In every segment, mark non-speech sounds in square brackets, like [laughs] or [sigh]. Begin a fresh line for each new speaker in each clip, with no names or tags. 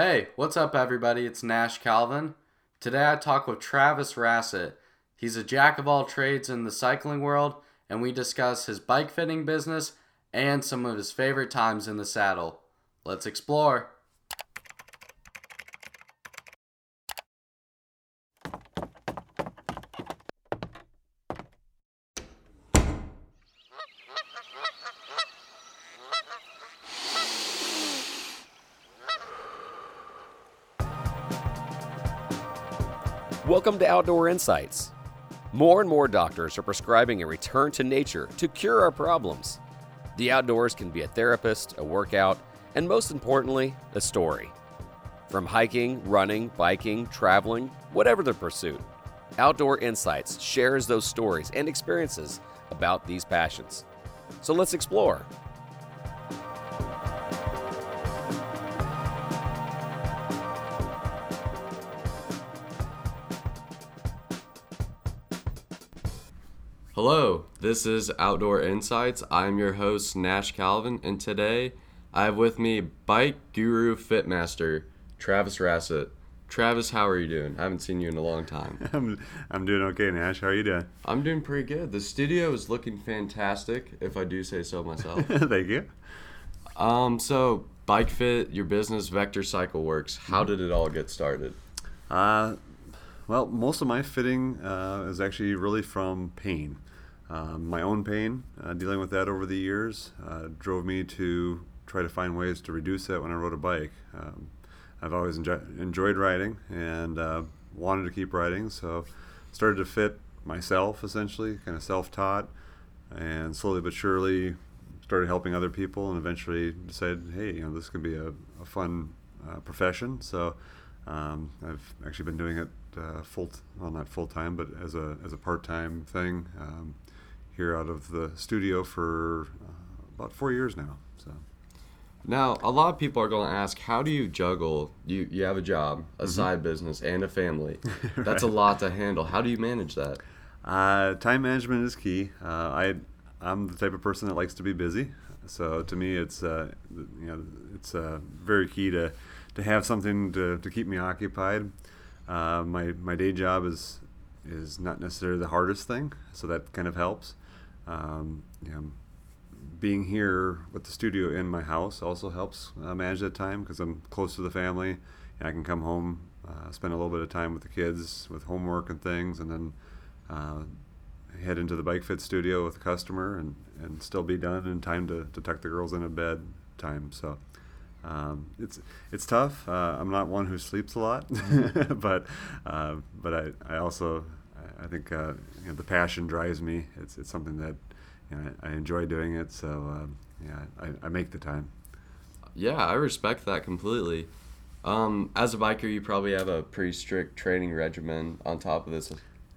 Hey, what's up, everybody? It's Nash Calvin. Today I talk with Travis Rassett. He's a jack of all trades in the cycling world, and we discuss his bike fitting business and some of his favorite times in the saddle. Let's explore.
To Outdoor Insights. More and more doctors are prescribing a return to nature to cure our problems. The outdoors can be a therapist, a workout, and most importantly, a story. From hiking, running, biking, traveling, whatever the pursuit, Outdoor Insights shares those stories and experiences about these passions. So let's explore.
Hello, this is Outdoor Insights. I'm your host, Nash Calvin, and today I have with me bike guru fitmaster, Travis Rassett. Travis, how are you doing? I haven't seen you in a long time. [laughs]
I'm, I'm doing okay, Nash. How are you doing?
I'm doing pretty good. The studio is looking fantastic, if I do say so myself. [laughs]
Thank you.
um, so bike fit, your business, Vector Cycle Works. How did it all get started?
Uh, well, most of my fitting uh, is actually really from pain. Um, my own pain, uh, dealing with that over the years, uh, drove me to try to find ways to reduce that when I rode a bike. Um, I've always enjoy- enjoyed riding and uh, wanted to keep riding, so started to fit myself essentially, kind of self-taught, and slowly but surely started helping other people, and eventually decided, hey, you know, this could be a, a fun uh, profession. So um, I've actually been doing it uh, full, well, not full time, but as a as a part time thing. Um, here out of the studio for uh, about four years now. So.
Now, a lot of people are going to ask, how do you juggle? You you have a job, a mm-hmm. side business, and a family. right. [laughs] That's a lot to handle. How do you manage that?
Uh, time management is key. Uh, I I'm the type of person that likes to be busy, so to me, it's uh, you know it's uh, very key to to have something to, to keep me occupied. Uh, my my day job is is not necessarily the hardest thing, so that kind of helps. Um, you know, being here with the studio in my house also helps uh, manage that time because I'm close to the family. And I can come home, uh, spend a little bit of time with the kids with homework and things, and then uh, head into the bike fit studio with a customer and, and still be done in time to, to tuck the girls in a bed time. So um, it's it's tough. Uh, I'm not one who sleeps a lot, [laughs] but uh, but I, I also I think uh, you know, the passion drives me. It's it's something that you know, I enjoy doing it. So um, yeah, I, I make the time.
Yeah, I respect that completely. Um, as a biker, you probably have a pretty strict training regimen on top of this,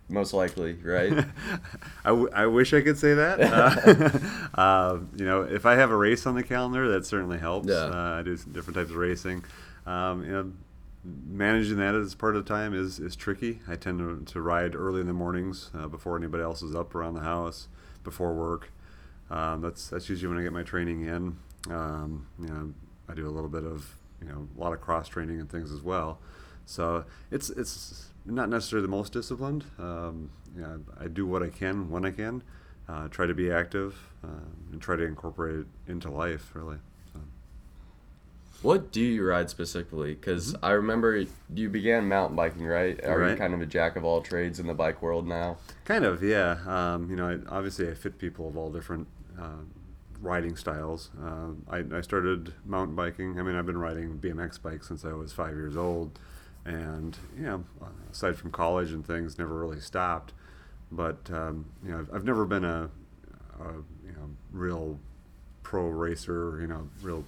most likely, right? [laughs]
I, w- I wish I could say that. Uh, [laughs] [laughs] uh, you know, if I have a race on the calendar, that certainly helps. Yeah. Uh, I do different types of racing. Um, you know, managing that as part of the time is, is tricky. I tend to, to ride early in the mornings uh, before anybody else is up around the house, before work. Um, that's that's usually when I get my training in. Um, you know, I do a little bit of you know a lot of cross training and things as well. So it's it's not necessarily the most disciplined. Um, you know, I do what I can when I can. Uh, try to be active uh, and try to incorporate it into life really.
What do you ride specifically? Because mm-hmm. I remember you began mountain biking, right? Are right. you kind of a jack of all trades in the bike world now?
Kind of, yeah. Um, you know, I, obviously I fit people of all different uh, riding styles. Uh, I, I, started mountain biking. I mean, I've been riding BMX bikes since I was five years old, and you know, aside from college and things, never really stopped. But um, you know, I've, I've never been a, a you know real pro racer. You know, real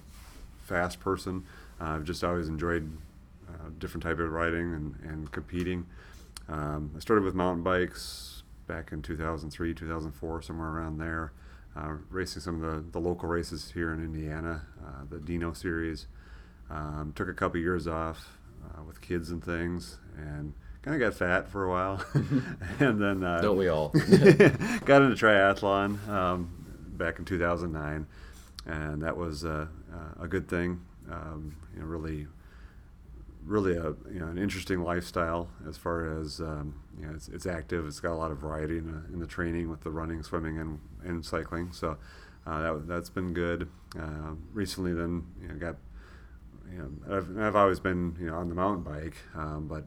fast person. Uh, I've just always enjoyed uh, different type of riding and, and competing. Um, I started with mountain bikes back in 2003, 2004, somewhere around there, uh, racing some of the, the local races here in Indiana, uh, the Dino series. Um, took a couple years off uh, with kids and things, and kind of got fat for a while, [laughs] [laughs] and then
uh, don't we all [laughs]
got into triathlon um, back in 2009 and that was a good thing. Um, you know, really really a you know an interesting lifestyle as far as um, you know it's, it's active. It's got a lot of variety in the in the training with the running, swimming, and and cycling. So uh, that that's been good. Uh, recently, then you know got you know I've I've always been you know on the mountain bike, um, but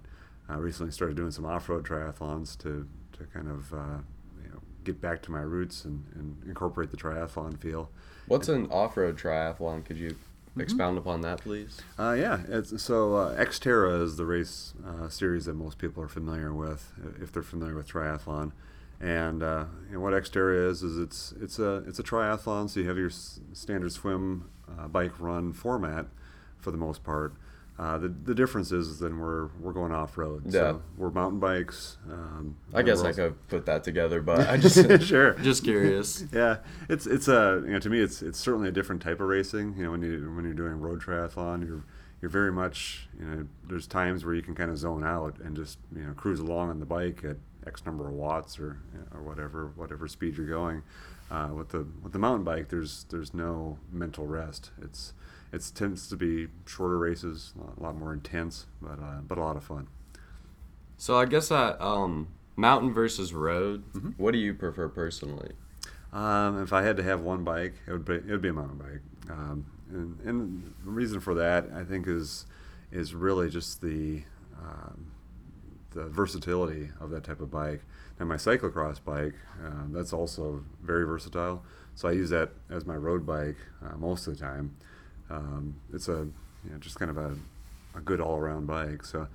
I recently started doing some off road triathlons to to kind of uh, get back to my roots and, and incorporate the triathlon feel.
What's an off road triathlon? Could you Mm-hmm. Expound upon that, please.
Uh, yeah, so uh, Xterra is the race uh, series that most people are familiar with, if they're familiar with triathlon. And, uh, and what Xterra is is it's it's a it's a triathlon. So you have your s- standard swim, uh, bike, run format, for the most part. Uh, the the difference is then we're we're going off road. Yeah. So we're mountain bikes. Um,
I guess I could put that together, but I [laughs] just [laughs]
sure
just curious.
yeah, it's it's a you know to me it's it's certainly a different type of racing. You know when you when you're doing road triathlon, you're you're very much you know there's times where you can kind of zone out and just you know cruise along on the bike at X number of watts or or whatever whatever speed you're going. Uh, with the with the mountain bike, there's there's no mental rest. It's it tends to be shorter races, a lot more intense, but uh, but a lot of fun.
So I guess that um, mountain versus road. Mm-hmm. What do you prefer personally?
Um, if I had to have one bike, it would be it would be a mountain bike. Um, and, and the reason for that, I think, is is really just the um, the versatility of that type of bike. And my cyclocross bike, uh, that's also very versatile. So I use that as my road bike uh, most of the time um, it's a you know, just kind of a, a good all around bike. So,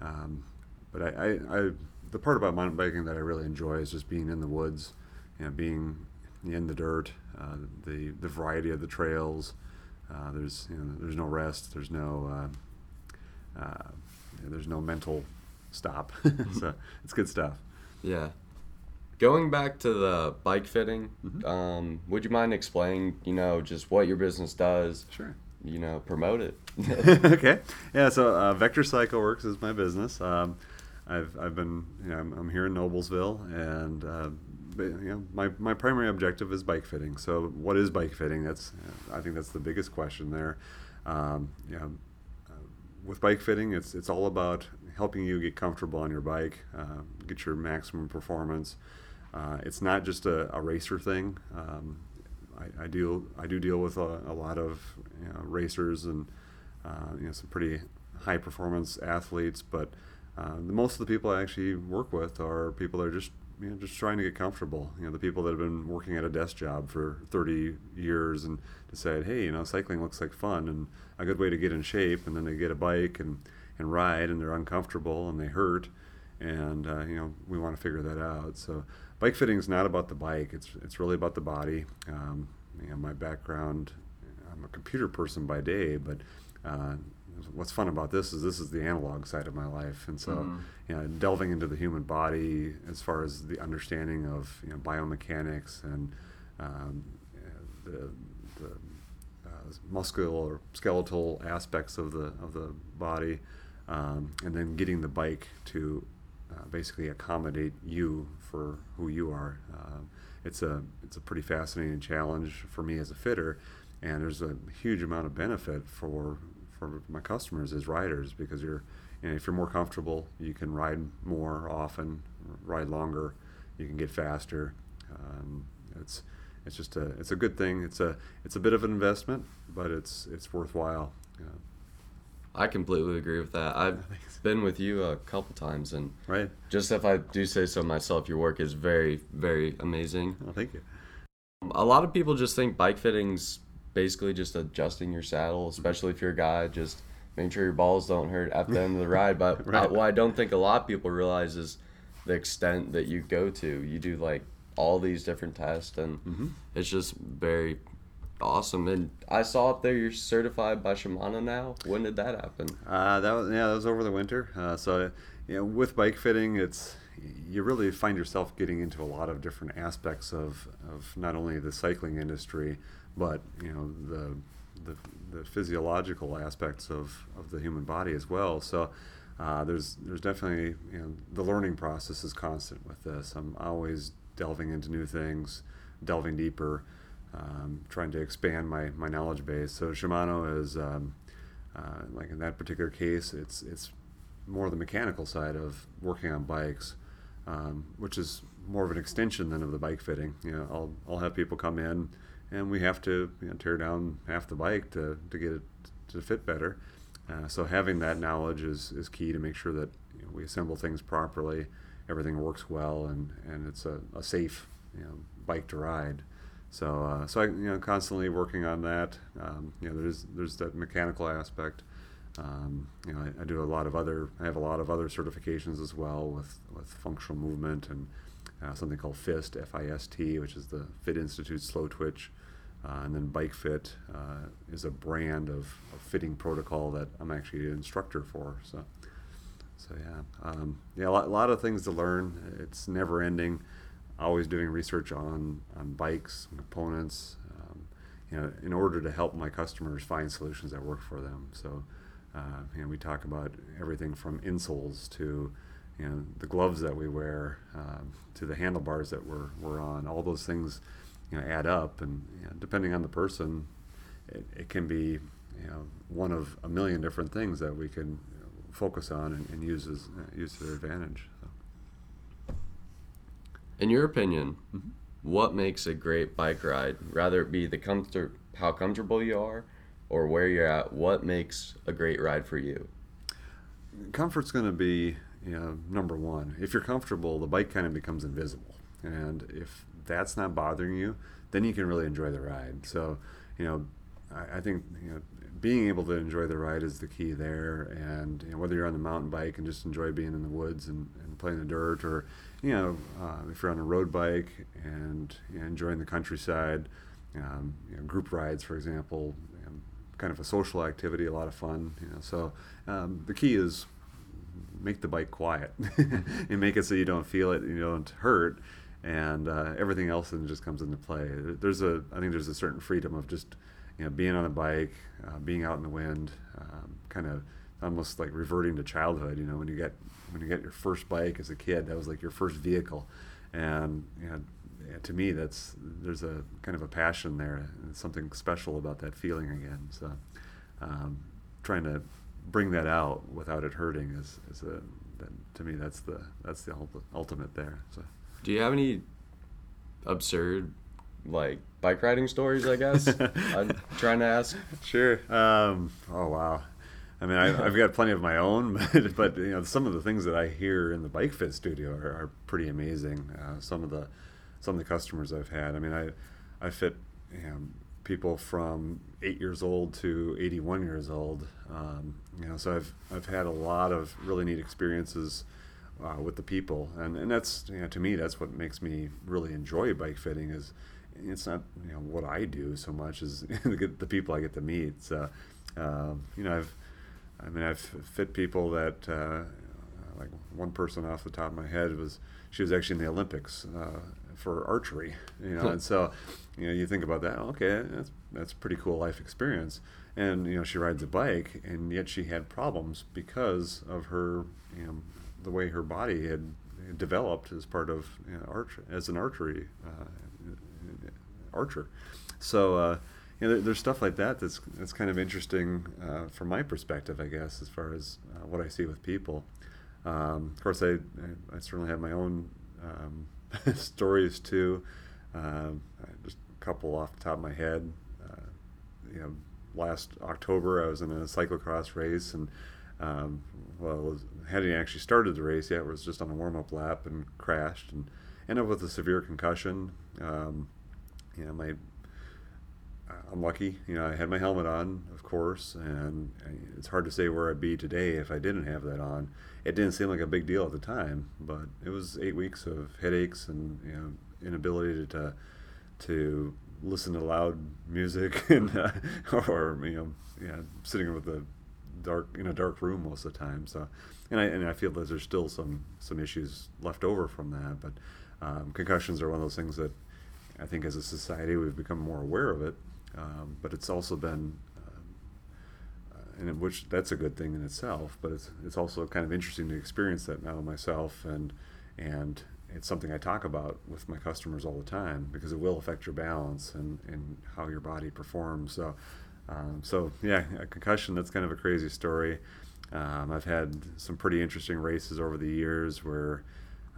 um, but I, I, I, the part about mountain biking that I really enjoy is just being in the woods, you know, being in the dirt, uh, the the variety of the trails. Uh, there's you know, there's no rest. There's no uh, uh there's no mental stop. [laughs] so it's good stuff.
Yeah. Going back to the bike fitting, mm-hmm. um, would you mind explaining, you know, just what your business does?
Sure.
You know, promote it. [laughs]
okay. Yeah. So uh, Vector Cycle Works is my business. Um, I've, I've been, you know, I'm, I'm here in Noblesville, and uh, you know, my, my primary objective is bike fitting. So, what is bike fitting? That's, I think that's the biggest question there. Um, you know, uh, with bike fitting, it's it's all about helping you get comfortable on your bike, uh, get your maximum performance. Uh, it's not just a, a racer thing. Um, I, I, deal I do deal with a, a lot of you know, racers and uh, you know some pretty high performance athletes, but uh, the, most of the people I actually work with are people that are just you know just trying to get comfortable. You know the people that have been working at a desk job for 30 years and decide, hey, you know cycling looks like fun and a good way to get in shape, and then they get a bike and and ride and they're uncomfortable and they hurt, and uh, you know we want to figure that out. So bike fitting is not about the bike. It's it's really about the body. Um, you know, my background, I'm a computer person by day, but uh, what's fun about this is this is the analog side of my life, and so mm. you know, delving into the human body as far as the understanding of you know, biomechanics and um, the, the uh, muscular skeletal aspects of the of the body, um, and then getting the bike to uh, basically accommodate you for who you are. Uh, it's a it's a pretty fascinating challenge for me as a fitter, and there's a huge amount of benefit for for my customers as riders because you're if you're more comfortable, you can ride more often, ride longer, you can get faster. Um, it's it's just a it's a good thing. It's a it's a bit of an investment, but it's it's worthwhile.
I completely agree with that. I've [laughs] been with you a couple times, and
right.
just if I do say so myself, your work is very, very amazing.
Oh, thank you.
A lot of people just think bike fitting's basically just adjusting your saddle, especially if you're a guy, just making sure your balls don't hurt at the end of the [laughs] ride. But right. I, what I don't think a lot of people realize is the extent that you go to. You do like all these different tests, and mm-hmm. it's just very Awesome. And I saw up there you're certified by Shimano now. When did that happen?
Uh, that was yeah, that was over the winter. Uh, so you know, with bike fitting, it's you really find yourself getting into a lot of different aspects of, of not only the cycling industry, but you know the the, the physiological aspects of, of the human body as well. So uh, there's there's definitely you know the learning process is constant with this. I'm always delving into new things, delving deeper um, trying to expand my, my knowledge base. So Shimano is um, uh, like in that particular case, it's it's more the mechanical side of working on bikes, um, which is more of an extension than of the bike fitting. You know, I'll I'll have people come in, and we have to you know, tear down half the bike to, to get it to fit better. Uh, so having that knowledge is, is key to make sure that you know, we assemble things properly, everything works well, and, and it's a, a safe you know, bike to ride. So uh, so I you know constantly working on that. Um, you know there's there's that mechanical aspect. Um, you know I, I, do a lot of other I have a lot of other certifications as well with with functional movement and uh, something called FIST F I S T which is the Fit Institute Slow Twitch. Uh, and then Bike Fit uh, is a brand of, of, fitting protocol that I'm actually an instructor for. So, so yeah, um, yeah, a lot, a lot of things to learn. It's never ending always doing research on on bikes, components, um, you know, in order to help my customers find solutions that work for them. So, uh, you know, we talk about everything from insoles to you know the gloves that we wear um, to the handlebars that we're we're on. All those things, you know, add up, and you know, depending on the person, it, it can be you know one of a million different things that we can focus on and, and use as uh, use to their advantage.
In your opinion, mm-hmm. what makes a great bike ride? Rather it be the comfort, how comfortable you are, or where you're at. What makes a great ride for you?
Comfort's going to be you know, number one. If you're comfortable, the bike kind of becomes invisible, and if that's not bothering you, then you can really enjoy the ride. So, you know, I, I think you know being able to enjoy the ride is the key there. And you know, whether you're on the mountain bike and just enjoy being in the woods and, and playing the dirt, or you know, uh, if you're on a road bike and you know, enjoying the countryside, um, you know, group rides, for example, kind of a social activity, a lot of fun. You know, so um, the key is make the bike quiet [laughs] and make it so you don't feel it, you don't hurt, and uh, everything else then just comes into play. There's a, I think there's a certain freedom of just you know, being on a bike, uh, being out in the wind, um, kind of almost like reverting to childhood. You know, when you get when you get your first bike as a kid, that was like your first vehicle, and you know, to me, that's there's a kind of a passion there, and something special about that feeling again. So, um, trying to bring that out without it hurting is, is a that, to me that's the that's the ultimate there. So,
do you have any absurd like bike riding stories, I guess. [laughs] I'm trying to ask.
Sure. Um, oh wow. I mean, I, have got plenty of my own, [laughs] but, but, you know, some of the things that I hear in the bike fit studio are, are pretty amazing. Uh, some of the some of the customers I've had. I mean, I I fit you know, people from eight years old to 81 years old. Um, you know, so I've I've had a lot of really neat experiences. Uh, with the people, and and that's you know, to me that's what makes me really enjoy bike fitting is it's not you know what I do so much as [laughs] the people I get to meet. So, uh, you know, I've I mean I've fit people that uh, like one person off the top of my head was she was actually in the Olympics uh, for archery. You know, and so you know you think about that. Okay, that's that's pretty cool life experience. And you know she rides a bike, and yet she had problems because of her you know the way her body had developed as part of you know, arch as an archery uh, archer. So uh, you know, there, there's stuff like that that's that's kind of interesting uh, from my perspective, I guess, as far as uh, what I see with people. Um, of course, I, I, I certainly have my own um, [laughs] stories too. Um, just a couple off the top of my head. Uh, you know, last October I was in a cyclocross race and. Um, well, hadn't actually started the race yet. Was just on a warm up lap and crashed and ended up with a severe concussion. Um, you know, my I'm lucky. You know, I had my helmet on, of course, and it's hard to say where I'd be today if I didn't have that on. It didn't seem like a big deal at the time, but it was eight weeks of headaches and you know inability to to listen to loud music [laughs] and uh, [laughs] or you know yeah sitting with a dark in a dark room most of the time. So, and I and I feel that there's still some some issues left over from that, but um, concussions are one of those things that I think as a society we've become more aware of it, um, but it's also been, uh, and which that's a good thing in itself. But it's it's also kind of interesting to experience that now myself, and and it's something I talk about with my customers all the time because it will affect your balance and and how your body performs. So. Um, so yeah, a concussion. That's kind of a crazy story. Um, I've had some pretty interesting races over the years where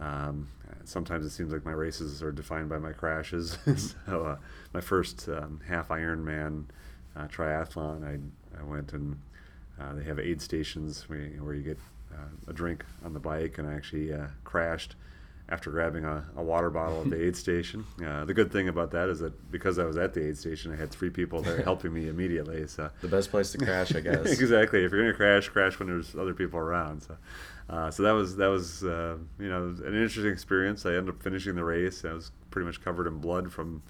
um, sometimes it seems like my races are defined by my crashes. [laughs] so uh, my first um, half Ironman uh, triathlon, I, I went and uh, they have aid stations where you, where you get uh, a drink on the bike, and I actually uh, crashed after grabbing a, a, water bottle at the aid [laughs] station. Uh, the good thing about that is that because I was at the aid station, I had three people there helping me immediately. So
the best place to crash, I [laughs] guess.
exactly. If you're gonna crash, crash when there's other people around. So, uh, so that was that was uh, you know an interesting experience. I ended up finishing the race. I was pretty much covered in blood from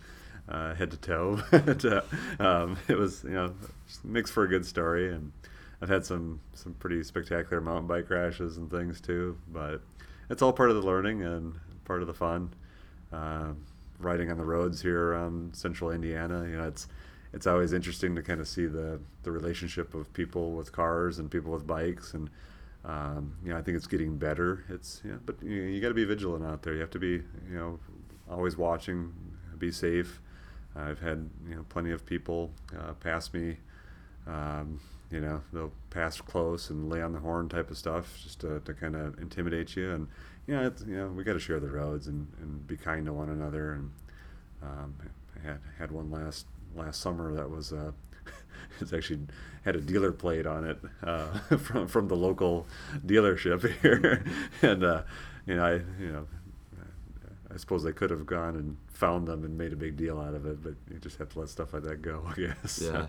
uh, head to toe. [laughs] but, uh, um, it was you know makes for a good story, and I've had some some pretty spectacular mountain bike crashes and things too. But it's all part of the learning and part of the fun. Uh, riding on the roads here around central Indiana, you know, it's it's always interesting to kind of see the the relationship of people with cars and people with bikes, and um, you know, I think it's getting better. It's yeah, but you, know, you got to be vigilant out there. You have to be you know always watching, be safe. I've had you know plenty of people uh, pass me. Um, you know they'll pass close and lay on the horn type of stuff just to, to kind of intimidate you and you know it's, you know we got to share the roads and, and be kind to one another and um, I had had one last last summer that was uh, [laughs] it's actually had a dealer plate on it uh, [laughs] from from the local dealership [laughs] here and uh, you know I you know I suppose they could have gone and found them and made a big deal out of it, but you just have to let stuff like that go, I guess.
Yeah.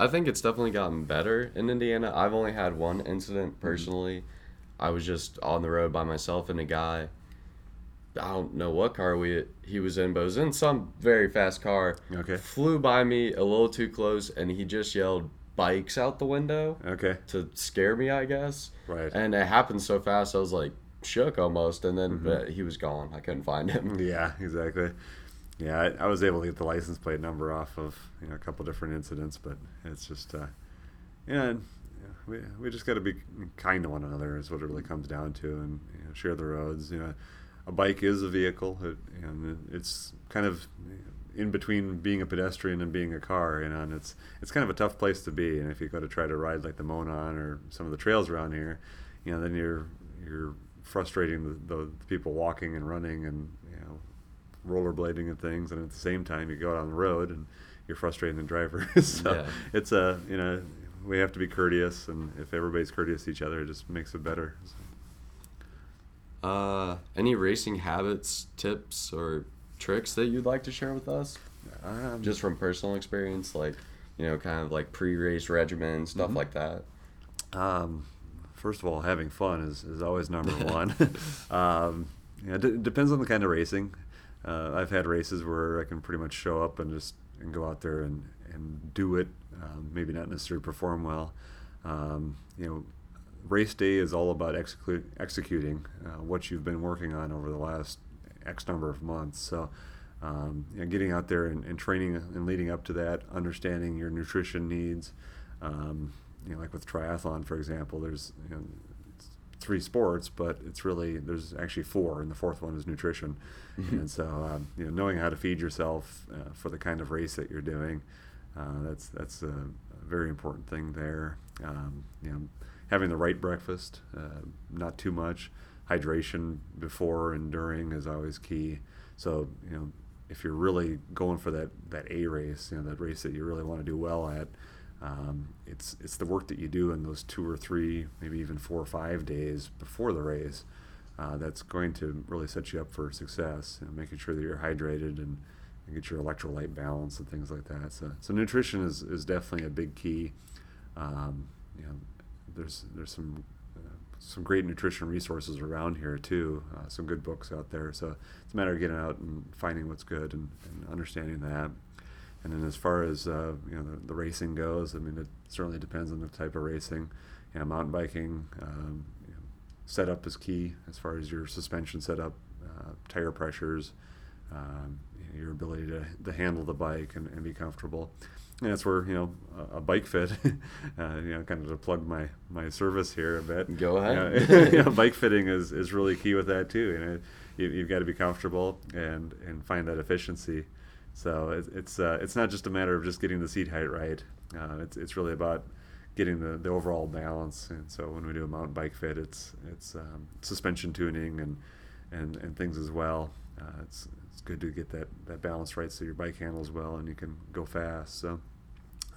I think it's definitely gotten better in Indiana. I've only had one incident mm-hmm. personally. I was just on the road by myself and a guy. I don't know what car we he was in, but it was in some very fast car.
Okay.
Flew by me a little too close, and he just yelled "bikes" out the window.
Okay.
To scare me, I guess.
Right.
And it happened so fast, I was like shook almost, and then mm-hmm. he was gone. I couldn't find him.
Yeah, exactly. Yeah, I, I, was able to get the license plate number off of you know a couple different incidents, but it's just uh, yeah, we we just got to be kind to one another is what it really comes down to, and you know, share the roads. You know, a bike is a vehicle, it, and it's kind of in between being a pedestrian and being a car, you know, and it's it's kind of a tough place to be. And if you go to try to ride like the Monon or some of the trails around here, you know, then you're you're frustrating the, the people walking and running and rollerblading and things, and at the same time you go out on the road and you're frustrating the driver. [laughs] so yeah. it's a you know we have to be courteous, and if everybody's courteous to each other, it just makes it better.
So. Uh, any racing habits, tips, or tricks that you'd like to share with us? Um, just from personal experience, like you know, kind of like pre-race regimen, stuff mm-hmm. like that.
Um, first of all, having fun is, is always number [laughs] one. [laughs] um, d- depends on the kind of racing. Uh, I've had races where I can pretty much show up and just and go out there and, and do it. Um, maybe not necessarily perform well. Um, you know, race day is all about execu- executing uh, what you've been working on over the last X number of months. So, um, you know, getting out there and, and, training and leading up to that, understanding your nutrition needs. Um, you know, like with triathlon, for example, there's you know, three sports, but it's really there's actually four, and the fourth one is nutrition. Mm-hmm. And so, um, you know, knowing how to feed yourself uh, for the kind of race that you're doing, uh, that's that's a, very important thing there. Um, you know, having the right breakfast, uh, not too much. Hydration before and during is always key. So, you know, if you're really going for that that A race, you know, that race that you really want to do well at um, it's it's the work that you do in those two or three, maybe even four or five days before the race uh, that's going to really set you up for success. You know, making sure that you're hydrated and, and, get your electrolyte balance and things like that. So, so nutrition is, is definitely a big key. Um, you know, there's there's some uh, some great nutrition resources around here too. Uh, some good books out there. So it's a matter of getting out and finding what's good and, and understanding that. And then as far as uh, you know the, the, racing goes, I mean it certainly depends on the type of racing. You know, mountain biking um, you know, setup is key as far as your suspension setup, uh, tire pressures, um, your ability to, to handle the bike and, and be comfortable. And that's where you know a, a bike fit, [laughs] uh, you know, kind of to plug my, my service here a bit.
Go ahead.
You know, [laughs] you know, bike fitting is, is really key with that too. You know, you, you've got to be comfortable and and find that efficiency. So it, it's uh, it's not just a matter of just getting the seat height right. Uh, it's it's really about getting the, the overall balance. And so when we do a mountain bike fit, it's it's um, suspension tuning and and, and things as well. Uh, it's it's good to get that, that balance right so your bike handles well and you can go fast. So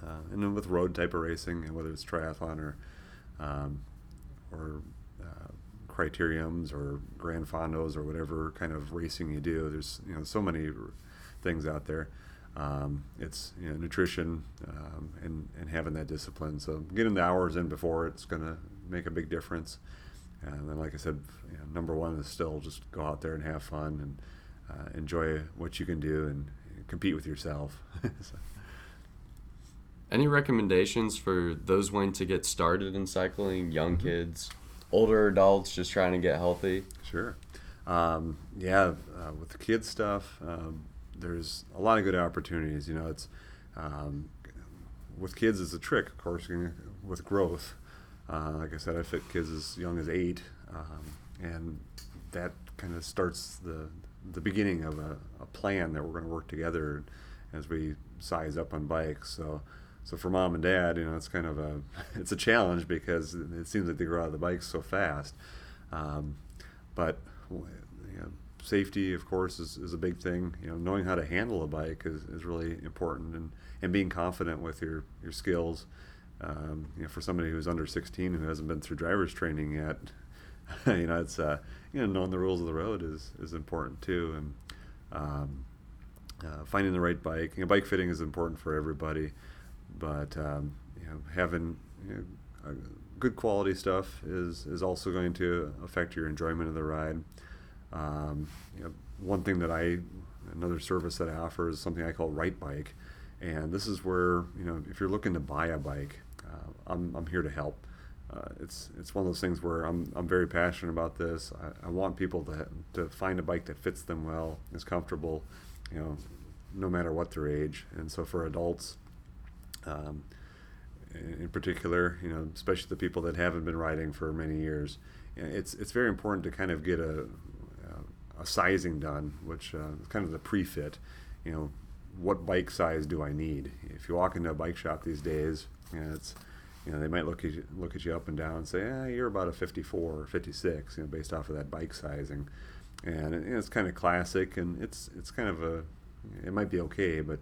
uh, and then with road type of racing, whether it's triathlon or um, or uh, criteriums or gran fondos or whatever kind of racing you do, there's you know so many things out there. Um, it's you know, nutrition um, and, and having that discipline. So getting the hours in before it's going to make a big difference. And then, like I said, you know, number one is still just go out there and have fun and uh, enjoy what you can do and compete with yourself. [laughs] so.
Any recommendations for those wanting to get started in cycling, young mm-hmm. kids, older adults just trying to get healthy?
Sure. Um, yeah, uh, with the kids stuff, um, there's a lot of good opportunities. You know, it's um, with kids it's a trick, of course, with growth. Uh, like I said, I fit kids as young as eight, um, and that kind of starts the the beginning of a, a plan that we're going to work together as we size up on bikes. So, so for mom and dad, you know, it's kind of a [laughs] it's a challenge because it seems like they grow out of the bikes so fast. Um, but you know, safety, of course, is, is a big thing. You know, knowing how to handle a bike is, is really important, and, and being confident with your your skills. Um, you know, for somebody who's under 16 who hasn't been through driver's training yet, [laughs] you know, it's uh, you know, knowing the rules of the road is is important too, and um, uh, finding the right bike. You know, bike fitting is important for everybody, but um, you know, having you know, good quality stuff is is also going to affect your enjoyment of the ride. Um, you know, one thing that I, another service that I offer is something I call Right Bike, and this is where you know if you're looking to buy a bike, uh, I'm I'm here to help. Uh, it's it's one of those things where I'm I'm very passionate about this. I, I want people to to find a bike that fits them well, is comfortable, you know, no matter what their age. And so for adults, um, in particular, you know, especially the people that haven't been riding for many years, it's it's very important to kind of get a a sizing done, which uh, is kind of the pre-fit. You know, what bike size do I need? If you walk into a bike shop these days, you know, it's you know they might look at you, look at you up and down and say, eh, you're about a 54 or 56, you know, based off of that bike sizing, and it, you know, it's kind of classic, and it's it's kind of a it might be okay, but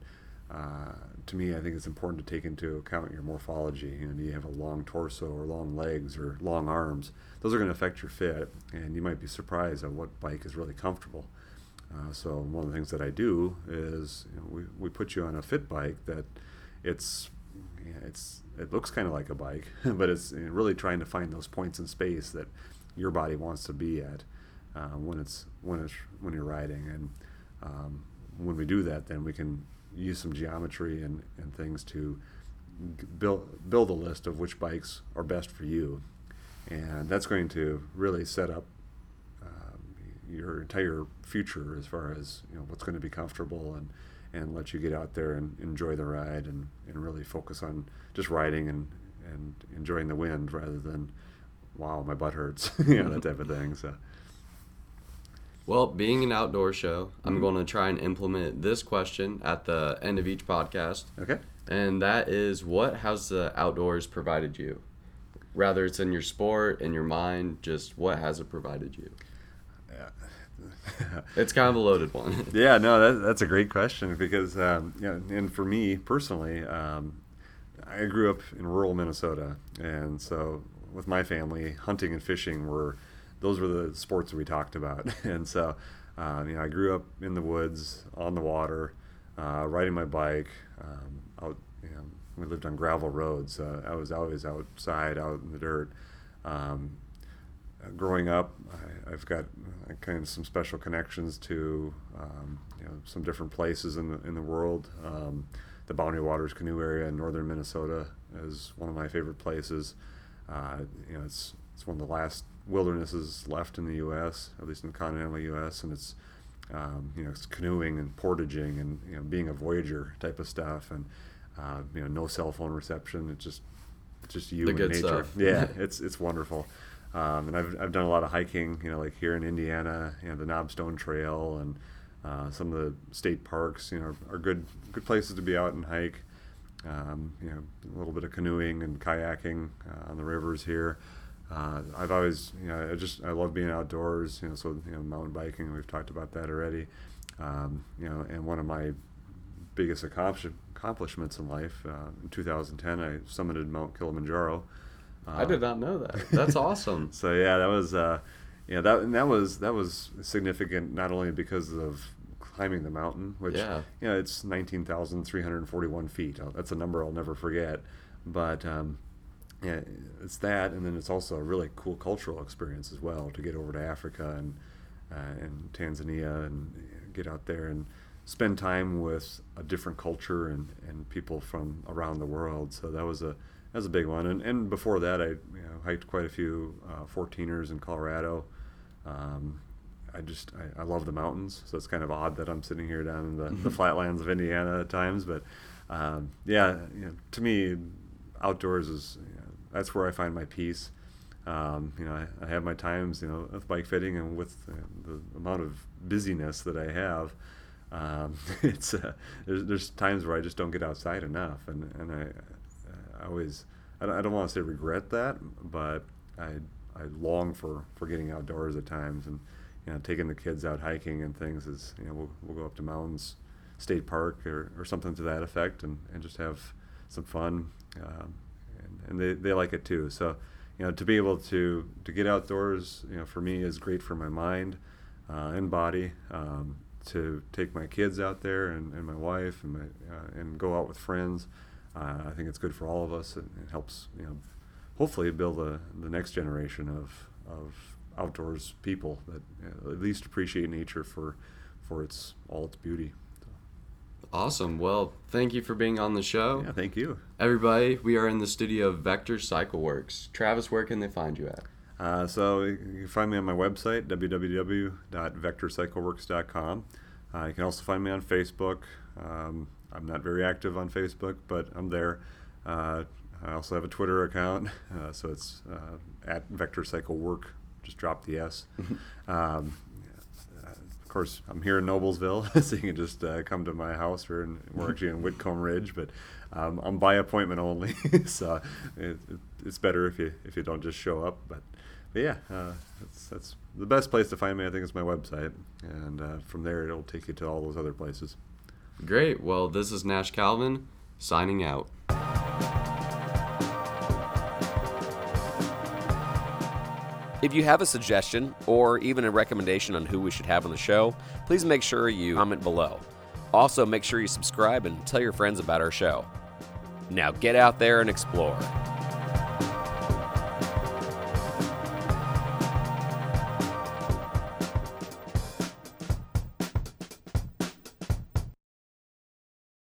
uh, to me, I think it's important to take into account your morphology. You know, do you have a long torso or long legs or long arms? Those are going to affect your fit, and you might be surprised at what bike is really comfortable. Uh, so one of the things that I do is you know, we, we put you on a fit bike that it's it's it looks kind of like a bike, [laughs] but it's really trying to find those points in space that your body wants to be at uh, when it's when it's when you're riding, and um, when we do that, then we can use some geometry and, and things to build build a list of which bikes are best for you, and that's going to really set up um, your entire future as far as you know what's going to be comfortable and and let you get out there and enjoy the ride and, and really focus on just riding and and enjoying the wind rather than wow my butt hurts [laughs] you know that type of thing. So
well, being an outdoor show, mm-hmm. I'm going to try and implement this question at the end of each podcast.
Okay.
And that is what has the outdoors provided you? Rather it's in your sport, in your mind, just what has it provided you? Yeah. [laughs] it's kind of a loaded one. [laughs]
yeah, no, that, that's a great question because, um, you know, and for me personally, um, I grew up in rural Minnesota. And so with my family, hunting and fishing were – those were the sports we talked about. [laughs] and so, um, you know, I grew up in the woods, on the water, uh, riding my bike. Um, out, you know, we lived on gravel roads. Uh, I was always outside, out in the dirt. Um, growing up, I, have got uh, kind of some special connections to um, you know some different places in the in the world. Um, the Boundary Waters canoe area in northern Minnesota is one of my favorite places. Uh, you know, it's it's one of the last wildernesses left in the U.S., at least in the continental U.S., and it's um, you know it's canoeing and portaging and you know being a voyager type of stuff, and uh, you know no cell phone reception. It's just it's just you
the
and
nature.
Stuff. Yeah, [laughs] it's it's wonderful. Um, and I've, I've done a lot of hiking, you know, like here in Indiana, you know, the Knobstone Trail and uh, some of the state parks, you know, are, are, good good places to be out and hike. Um, you know, a little bit of canoeing and kayaking uh, on the rivers here. Uh, I've always, you know, I just I love being outdoors. You know, so you know, mountain biking. We've talked about that already. Um, you know, and one of my biggest accomplish- accomplishments in life. Uh, in 2010, I summited Mount Kilimanjaro. Uh,
I did not know that. That's [laughs] awesome.
So yeah, that was uh, yeah that and that was that was significant not only because of climbing the mountain, which
Yeah.
you know it's 19,341 feet. That's a number I'll never forget. But um, yeah, it's that, and then it's also a really cool cultural experience as well to get over to Africa and uh, and Tanzania and get out there and spend time with a different culture and, and people from around the world. So that was a that was a big one. And, and before that, I you know, hiked quite a few uh, 14ers in Colorado. Um, I just I, I love the mountains, so it's kind of odd that I'm sitting here down in the, the flatlands of Indiana at times. But um, yeah, you know, to me, outdoors is that's where I find my peace. Um, you know, I, I have my times, you know, with bike fitting and with uh, the amount of busyness that I have. Um, [laughs] it's uh, there's, there's times where I just don't get outside enough, and and I, I always I don't, I don't want to say regret that, but I I long for for getting outdoors at times, and you know, taking the kids out hiking and things is you know we'll we'll go up to mountains, state park or, or something to that effect, and, and just have some fun, um, and, they, they like it too. So you know to be able to to get outdoors, you know for me is great for my mind uh, and body. Um, to take my kids out there and, and my wife and my uh, and go out with friends, uh, I think it's good for all of us. and it helps you know hopefully build a, the next generation of of outdoors people that at least appreciate nature for for its all its beauty.
Awesome. Well, thank you for being on the show.
Yeah, thank you.
Everybody, we are in the studio of Vector Cycle Works. Travis, where can they find you at?
Uh, so you can find me on my website www.vectorcycleworks.com. Uh, you can also find me on Facebook. Um, I'm not very active on Facebook, but I'm there. Uh, I also have a Twitter account, uh, so it's uh, at Vector Cycle Work. Just drop the S. [laughs] um, course, I'm here in Noblesville, [laughs] so you can just uh, come to my house. Or in, we're actually in Whitcomb Ridge, but um, I'm by appointment only, [laughs] so it, it's better if you if you don't just show up. But, but yeah, uh, that's that's the best place to find me. I think is my website, and uh, from there it'll take you to all those other places.
Great. Well, this is Nash Calvin signing out.
If you have a suggestion or even a recommendation on who we should have on the show, please make sure you comment below. Also, make sure you subscribe and tell your friends about our show. Now get out there and explore.